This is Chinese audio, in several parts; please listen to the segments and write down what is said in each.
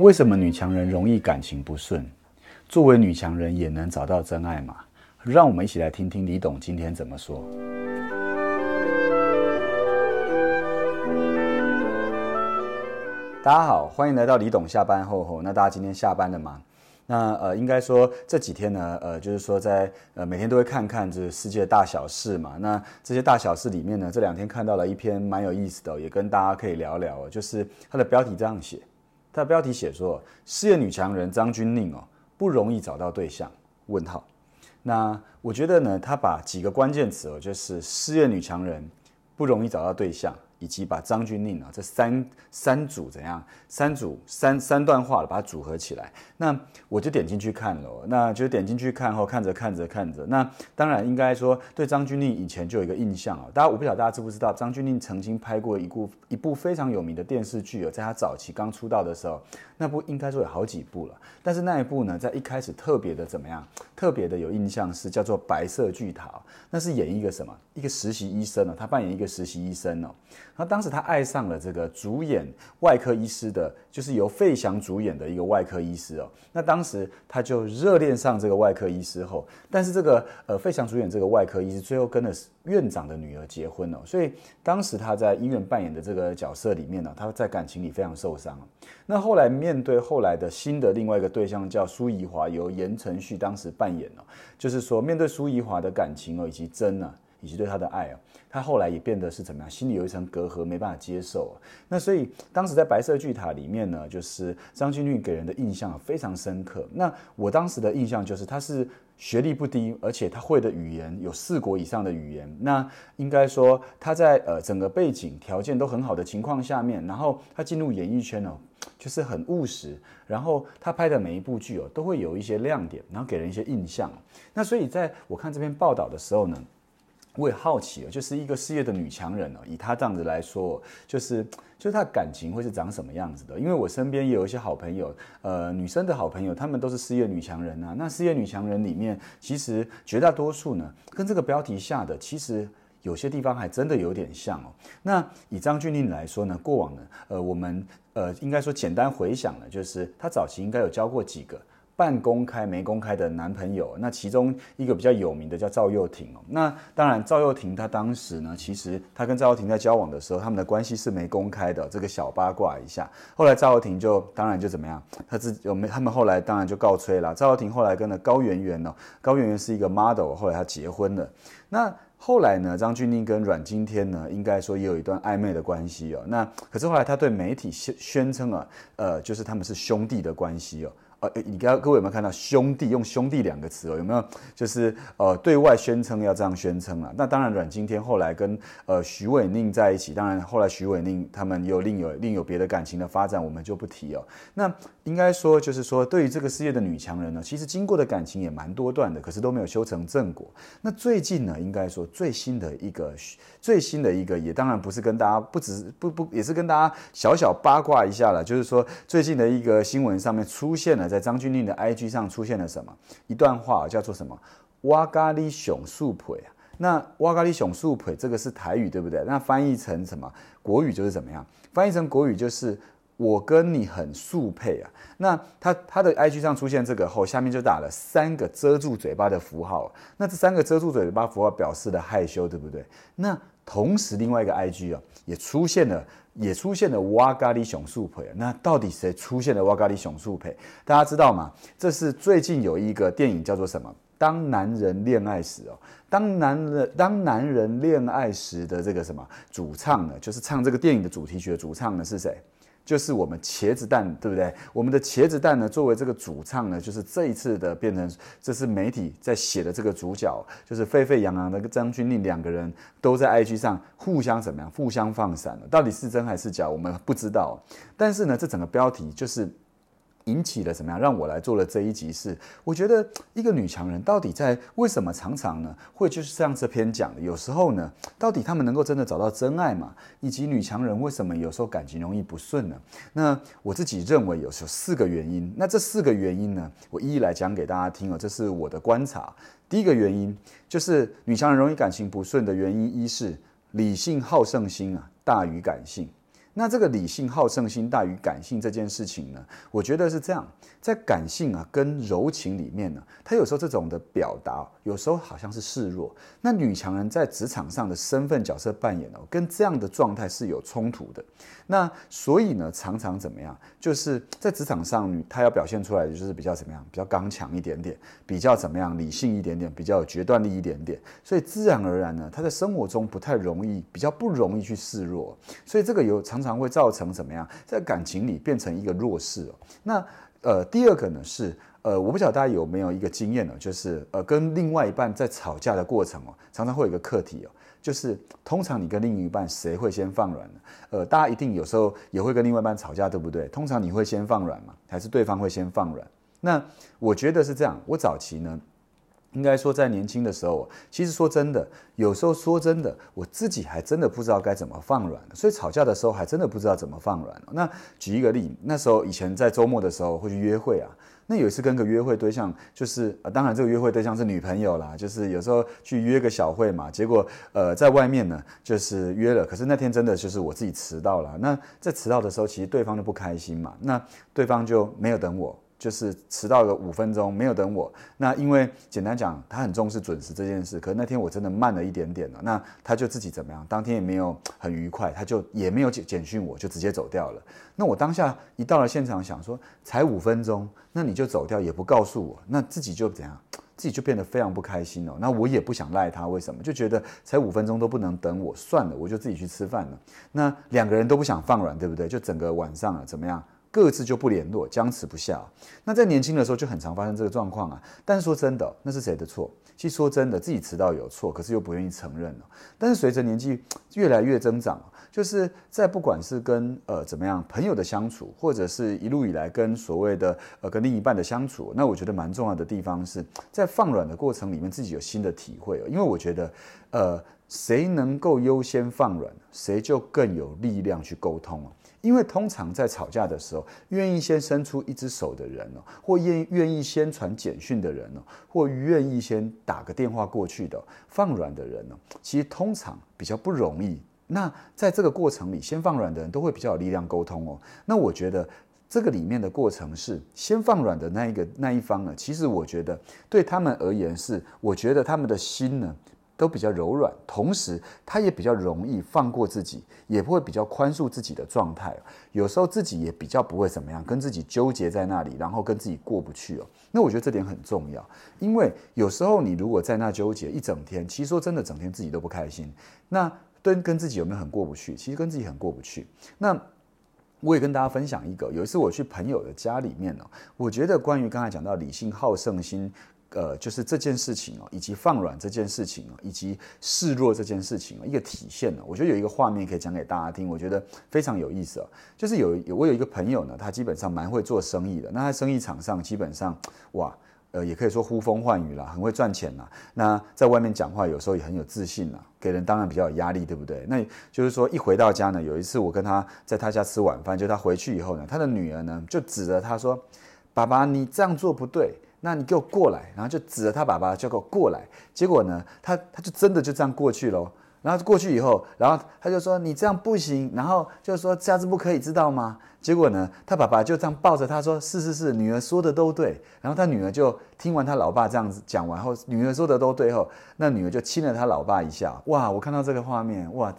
为什么女强人容易感情不顺？作为女强人也能找到真爱吗？让我们一起来听听李董今天怎么说。大家好，欢迎来到李董下班后吼。那大家今天下班了吗？那呃，应该说这几天呢，呃，就是说在呃每天都会看看这世界大小事嘛。那这些大小事里面呢，这两天看到了一篇蛮有意思的，也跟大家可以聊聊。就是它的标题这样写，它标题写说，失业女强人张钧甯哦，不容易找到对象？问号。那我觉得呢，他把几个关键词哦，就是失业女强人不容易找到对象。以及把张钧甯啊这三三组怎样三组三三段话把它组合起来，那我就点进去看了，那就点进去看后看着看着看着，那当然应该说对张钧甯以前就有一个印象啊，大家我不晓得大家知不知道，张钧甯曾经拍过一部一部非常有名的电视剧哦，在他早期刚出道的时候，那部应该说有好几部了，但是那一部呢，在一开始特别的怎么样，特别的有印象是叫做《白色巨塔》，那是演一个什么？一个实习医生呢，他扮演一个实习医生哦。那当时他爱上了这个主演外科医师的，就是由费翔主演的一个外科医师哦。那当时他就热恋上这个外科医师后，但是这个呃费翔主演这个外科医师最后跟了院长的女儿结婚了，所以当时他在医院扮演的这个角色里面呢，他在感情里非常受伤。那后来面对后来的新的另外一个对象叫苏怡华，由言承旭当时扮演了，就是说面对苏怡华的感情哦，以及真啊。以及对他的爱啊，他后来也变得是怎么样？心里有一层隔阂，没办法接受啊。那所以当时在白色巨塔里面呢，就是张钧甯给人的印象非常深刻。那我当时的印象就是，他是学历不低，而且他会的语言有四国以上的语言。那应该说他在呃整个背景条件都很好的情况下面，然后他进入演艺圈呢，就是很务实。然后他拍的每一部剧哦，都会有一些亮点，然后给人一些印象。那所以在我看这篇报道的时候呢。我也好奇哦，就是一个事业的女强人哦，以她这样子来说，就是就是她感情会是长什么样子的？因为我身边也有一些好朋友，呃，女生的好朋友，她们都是事业女强人啊。那事业女强人里面，其实绝大多数呢，跟这个标题下的，其实有些地方还真的有点像哦。那以张钧甯来说呢，过往呢，呃，我们呃，应该说简单回想呢，就是她早期应该有交过几个。半公开没公开的男朋友，那其中一个比较有名的叫赵又廷哦。那当然，赵又廷他当时呢，其实他跟赵又廷在交往的时候，他们的关系是没公开的。这个小八卦一下，后来赵又廷就当然就怎么样，他自己有没他们后来当然就告吹了。赵又廷后来跟了高圆圆哦，高圆圆是一个 model，后来他结婚了。那后来呢，张钧甯跟阮经天呢，应该说也有一段暧昧的关系哦。那可是后来他对媒体宣宣称啊，呃，就是他们是兄弟的关系哦。呃，你刚各位有没有看到兄弟用兄弟两个词哦？有没有就是呃对外宣称要这样宣称啊？那当然，阮经天后来跟呃徐伟宁在一起，当然后来徐伟宁他们有另有另有别的感情的发展，我们就不提哦。那应该说就是说，对于这个事业的女强人呢，其实经过的感情也蛮多段的，可是都没有修成正果。那最近呢，应该说最新的一个最新的一个，也当然不是跟大家不只是不不也是跟大家小小八卦一下了，就是说最近的一个新闻上面出现了。在张钧甯的 IG 上出现了什么一段话，叫做什么“哇咖喱熊素培”啊？那“哇咖喱熊素培”这个是台语，对不对？那翻译成什么国语就是怎么样？翻译成国语就是“我跟你很速配啊”。那他他的 IG 上出现这个后，下面就打了三个遮住嘴巴的符号。那这三个遮住嘴巴符号表示的害羞，对不对？那同时另外一个 IG 啊，也出现了。也出现了哇咖喱熊素培，那到底谁出现了哇咖喱熊素培？大家知道吗？这是最近有一个电影叫做什么？当男人恋爱时哦，当男人当男人恋爱时的这个什么主唱呢？就是唱这个电影的主题曲的主唱呢是谁？就是我们茄子蛋，对不对？我们的茄子蛋呢，作为这个主唱呢，就是这一次的变成，这是媒体在写的这个主角，就是沸沸扬扬的张钧甯两个人都在 IG 上互相怎么样，互相放闪了，到底是真还是假，我们不知道。但是呢，这整个标题就是。引起了怎么样？让我来做了这一集是，我觉得 一个女强人到底在为什么常常呢会就是像这篇讲的，有时候呢，到底他们能够真的找到真爱吗？以及女强人为什么有时候感情容易不顺呢？那我自己认为有时候四个原因。那这四个原因呢，我一一来讲给大家听哦。这是我的观察。第一个原因就是女强人容易感情不顺的原因，一是理性好胜心啊大于感性。那这个理性好胜心大于感性这件事情呢，我觉得是这样，在感性啊跟柔情里面呢，他有时候这种的表达，有时候好像是示弱。那女强人在职场上的身份角色扮演哦，跟这样的状态是有冲突的。那所以呢，常常怎么样，就是在职场上，她要表现出来的就是比较怎么样，比较刚强一点点，比较怎么样理性一点点，比较有决断力一点点。所以自然而然呢，她在生活中不太容易，比较不容易去示弱。所以这个有常常会造成怎么样，在感情里变成一个弱势哦。那呃，第二个呢是呃，我不晓得大家有没有一个经验呢，就是呃，跟另外一半在吵架的过程哦，常常会有一个课题哦。就是通常你跟另一半谁会先放软呢？呃，大家一定有时候也会跟另外一半吵架，对不对？通常你会先放软吗？还是对方会先放软？那我觉得是这样。我早期呢，应该说在年轻的时候，其实说真的，有时候说真的，我自己还真的不知道该怎么放软，所以吵架的时候还真的不知道怎么放软。那举一个例，那时候以前在周末的时候会去约会啊。那有一次跟个约会对象，就是呃，当然这个约会对象是女朋友啦，就是有时候去约个小会嘛，结果呃在外面呢就是约了，可是那天真的就是我自己迟到了。那在迟到的时候，其实对方就不开心嘛，那对方就没有等我。就是迟到个五分钟，没有等我。那因为简单讲，他很重视准时这件事。可那天我真的慢了一点点了，那他就自己怎么样？当天也没有很愉快，他就也没有简简讯我，就直接走掉了。那我当下一到了现场，想说才五分钟，那你就走掉也不告诉我，那自己就怎样？自己就变得非常不开心了。那我也不想赖他，为什么？就觉得才五分钟都不能等我，算了，我就自己去吃饭了。那两个人都不想放软，对不对？就整个晚上了，怎么样？各自就不联络，僵持不下。那在年轻的时候就很常发生这个状况啊。但是说真的，那是谁的错？其实说真的，自己迟到有错，可是又不愿意承认了。但是随着年纪越来越增长，就是在不管是跟呃怎么样朋友的相处，或者是一路以来跟所谓的呃跟另一半的相处，那我觉得蛮重要的地方是在放软的过程里面，自己有新的体会。因为我觉得，呃，谁能够优先放软，谁就更有力量去沟通因为通常在吵架的时候，愿意先伸出一只手的人呢，或愿愿意先传简讯的人呢，或愿意先打个电话过去的放软的人呢，其实通常比较不容易。那在这个过程里，先放软的人都会比较有力量沟通哦。那我觉得这个里面的过程是先放软的那一个那一方呢，其实我觉得对他们而言是，我觉得他们的心呢。都比较柔软，同时他也比较容易放过自己，也不会比较宽恕自己的状态。有时候自己也比较不会怎么样，跟自己纠结在那里，然后跟自己过不去哦。那我觉得这点很重要，因为有时候你如果在那纠结一整天，其实说真的，整天自己都不开心。那跟跟自己有没有很过不去？其实跟自己很过不去。那我也跟大家分享一个，有一次我去朋友的家里面呢，我觉得关于刚才讲到理性好胜心。呃，就是这件事情哦，以及放软这件事情哦，以及示弱这件事情哦，一个体现呢，我觉得有一个画面可以讲给大家听，我觉得非常有意思哦。就是有有我有一个朋友呢，他基本上蛮会做生意的，那他生意场上基本上哇，呃，也可以说呼风唤雨啦，很会赚钱啦。那在外面讲话有时候也很有自信啦，给人当然比较有压力，对不对？那就是说一回到家呢，有一次我跟他在他家吃晚饭，就他回去以后呢，他的女儿呢就指着他说：“爸爸，你这样做不对。”那你给我过来，然后就指着他爸爸，就给我过来。结果呢，他他就真的就这样过去喽。然后过去以后，然后他就说你这样不行，然后就说下次不可以，知道吗？结果呢，他爸爸就这样抱着他说是是是，女儿说的都对。然后他女儿就听完他老爸这样子讲完后，女儿说的都对后，那女儿就亲了他老爸一下。哇，我看到这个画面，哇，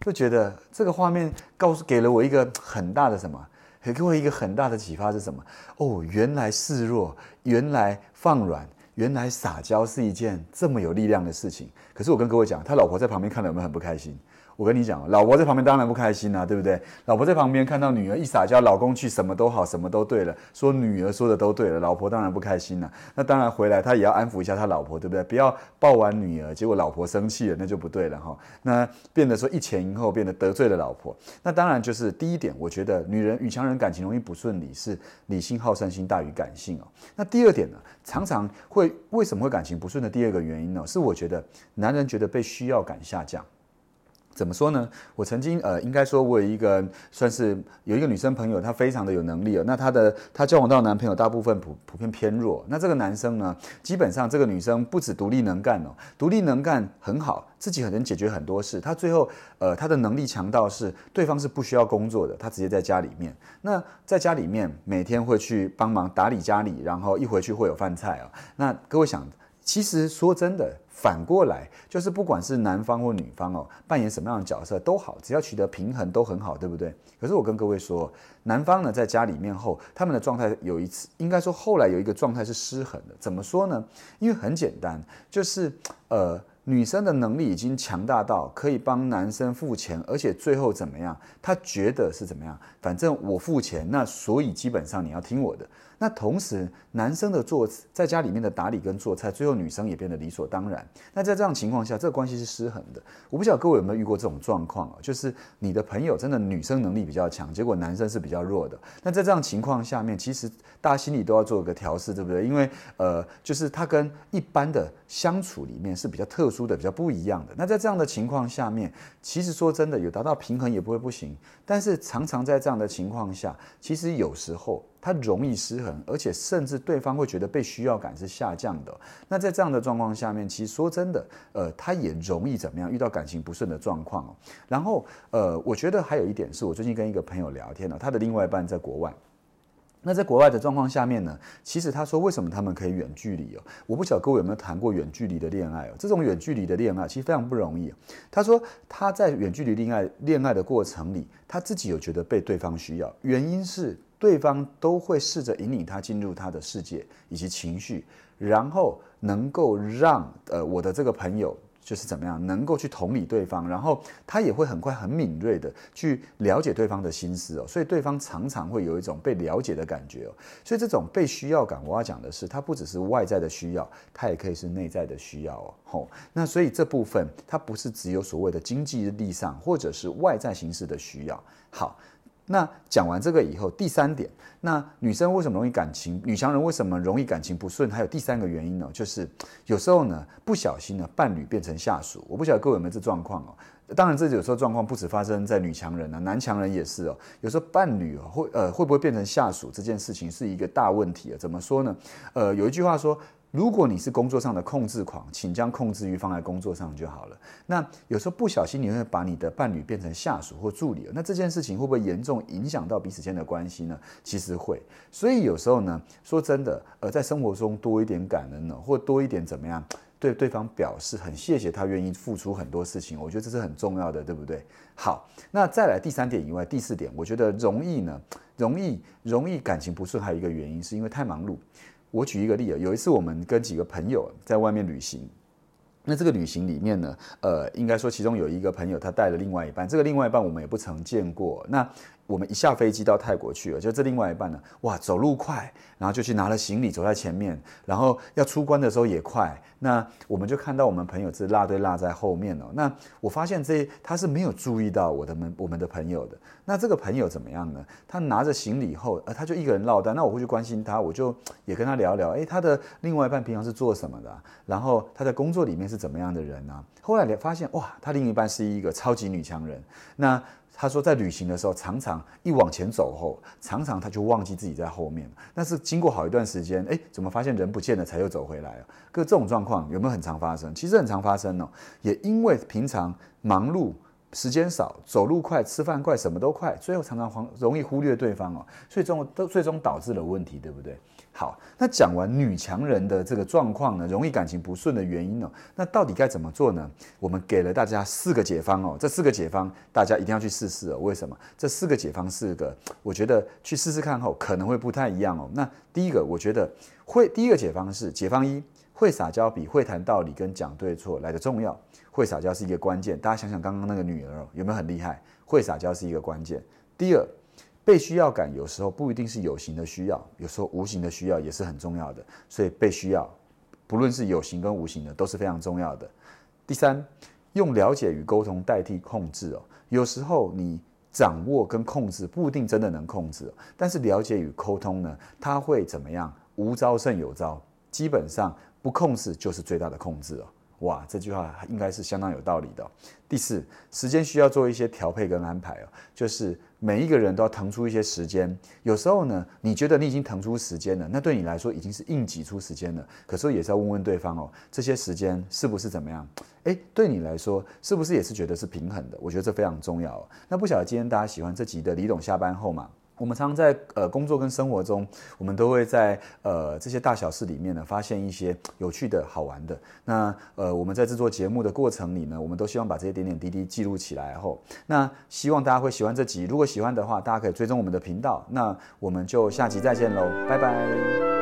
就觉得这个画面告诉给了我一个很大的什么？给我一个很大的启发是什么？哦，原来示弱，原来放软，原来撒娇是一件这么有力量的事情。可是我跟各位讲，他老婆在旁边看了有没有很不开心？我跟你讲，老婆在旁边当然不开心啦，对不对？老婆在旁边看到女儿一撒娇，老公去什么都好，什么都对了，说女儿说的都对了，老婆当然不开心了。那当然回来他也要安抚一下他老婆，对不对？不要抱完女儿，结果老婆生气了，那就不对了哈。那变得说一前一后，变得得罪了老婆。那当然就是第一点，我觉得女人女强人感情容易不顺利，是理性好胜心大于感性哦。那第二点呢，常常会为什么会感情不顺的第二个原因呢？是我觉得男男人觉得被需要感下降。怎么说呢？我曾经呃，应该说，我有一个算是有一个女生朋友，她非常的有能力哦。那她的她交往到男朋友大部分普普遍偏弱。那这个男生呢，基本上这个女生不止独立能干哦，独立能干很好，自己很能解决很多事。她最后呃，她的能力强到是对方是不需要工作的，她直接在家里面。那在家里面每天会去帮忙打理家里，然后一回去会有饭菜哦。那各位想。其实说真的，反过来就是不管是男方或女方哦，扮演什么样的角色都好，只要取得平衡都很好，对不对？可是我跟各位说，男方呢在家里面后，他们的状态有一次，应该说后来有一个状态是失衡的。怎么说呢？因为很简单，就是呃。女生的能力已经强大到可以帮男生付钱，而且最后怎么样？她觉得是怎么样？反正我付钱，那所以基本上你要听我的。那同时，男生的做在家里面的打理跟做菜，最后女生也变得理所当然。那在这样情况下，这个关系是失衡的。我不晓得各位有没有遇过这种状况啊？就是你的朋友真的女生能力比较强，结果男生是比较弱的。那在这样情况下面，其实大家心里都要做一个调试，对不对？因为呃，就是他跟一般的相处里面是比较特殊的、比较不一样的。那在这样的情况下面，其实说真的，有达到平衡也不会不行。但是常常在这样的情况下，其实有时候。他容易失衡，而且甚至对方会觉得被需要感是下降的。那在这样的状况下面，其实说真的，呃，他也容易怎么样遇到感情不顺的状况哦。然后，呃，我觉得还有一点是我最近跟一个朋友聊天了，他的另外一半在国外。那在国外的状况下面呢，其实他说为什么他们可以远距离哦？我不晓得各位有没有谈过远距离的恋爱哦？这种远距离的恋爱其实非常不容易。他说他在远距离恋爱恋爱的过程里，他自己有觉得被对方需要，原因是。对方都会试着引领他进入他的世界以及情绪，然后能够让呃我的这个朋友就是怎么样能够去同理对方，然后他也会很快很敏锐的去了解对方的心思哦，所以对方常常会有一种被了解的感觉哦，所以这种被需要感，我要讲的是，它不只是外在的需要，它也可以是内在的需要哦。吼，那所以这部分它不是只有所谓的经济力上或者是外在形式的需要。好。那讲完这个以后，第三点，那女生为什么容易感情？女强人为什么容易感情不顺？还有第三个原因呢，就是有时候呢，不小心呢，伴侣变成下属。我不晓得各位有没有这状况哦。当然，这有时候状况不止发生在女强人啊，男强人也是哦。有时候伴侣会呃会不会变成下属这件事情是一个大问题啊。怎么说呢？呃，有一句话说。如果你是工作上的控制狂，请将控制欲放在工作上就好了。那有时候不小心你会把你的伴侣变成下属或助理，那这件事情会不会严重影响到彼此间的关系呢？其实会。所以有时候呢，说真的，呃，在生活中多一点感恩呢，或多一点怎么样，对对方表示很谢谢他愿意付出很多事情，我觉得这是很重要的，对不对？好，那再来第三点以外，第四点，我觉得容易呢，容易容易感情不顺，还有一个原因是因为太忙碌。我举一个例啊，有一次我们跟几个朋友在外面旅行，那这个旅行里面呢，呃，应该说其中有一个朋友他带了另外一半，这个另外一半我们也不曾见过，那。我们一下飞机到泰国去了，就这另外一半呢，哇，走路快，然后就去拿了行李走在前面，然后要出关的时候也快。那我们就看到我们朋友是落队落在后面了。那我发现这他是没有注意到我的们我们的朋友的。那这个朋友怎么样呢？他拿着行李后，呃，他就一个人落单。那我会去关心他，我就也跟他聊聊，哎，他的另外一半平常是做什么的？然后他在工作里面是怎么样的人呢？后来发现，哇，他另一半是一个超级女强人。那他说，在旅行的时候，常常一往前走后，常常他就忘记自己在后面。但是经过好一段时间，哎，怎么发现人不见了，才又走回来了？可这种状况有没有很常发生？其实很常发生哦。也因为平常忙碌。时间少，走路快，吃饭快，什么都快，最后常常，容易忽略对方哦，最终都最终导致了问题，对不对？好，那讲完女强人的这个状况呢，容易感情不顺的原因呢，那到底该怎么做呢？我们给了大家四个解方哦，这四个解方大家一定要去试试哦。为什么？这四个解方四个，我觉得去试试看后可能会不太一样哦。那第一个，我觉得会第一个解方是解方一，会撒娇比会谈道理跟讲对错来的重要。会撒娇是一个关键，大家想想刚刚那个女儿哦有没有很厉害？会撒娇是一个关键。第二，被需要感有时候不一定是有形的需要，有时候无形的需要也是很重要的。所以被需要，不论是有形跟无形的都是非常重要的。第三，用了解与沟通代替控制哦。有时候你掌握跟控制不一定真的能控制，但是了解与沟通呢，它会怎么样？无招胜有招，基本上不控制就是最大的控制哦。哇，这句话应该是相当有道理的。第四，时间需要做一些调配跟安排哦，就是每一个人都要腾出一些时间。有时候呢，你觉得你已经腾出时间了，那对你来说已经是硬挤出时间了。可是也是要问问对方哦，这些时间是不是怎么样？诶，对你来说是不是也是觉得是平衡的？我觉得这非常重要。那不晓得今天大家喜欢这集的李董下班后吗？我们常常在呃工作跟生活中，我们都会在呃这些大小事里面呢，发现一些有趣的好玩的。那呃我们在制作节目的过程里呢，我们都希望把这些点点滴滴记录起来后，那希望大家会喜欢这集。如果喜欢的话，大家可以追踪我们的频道。那我们就下集再见喽，拜拜。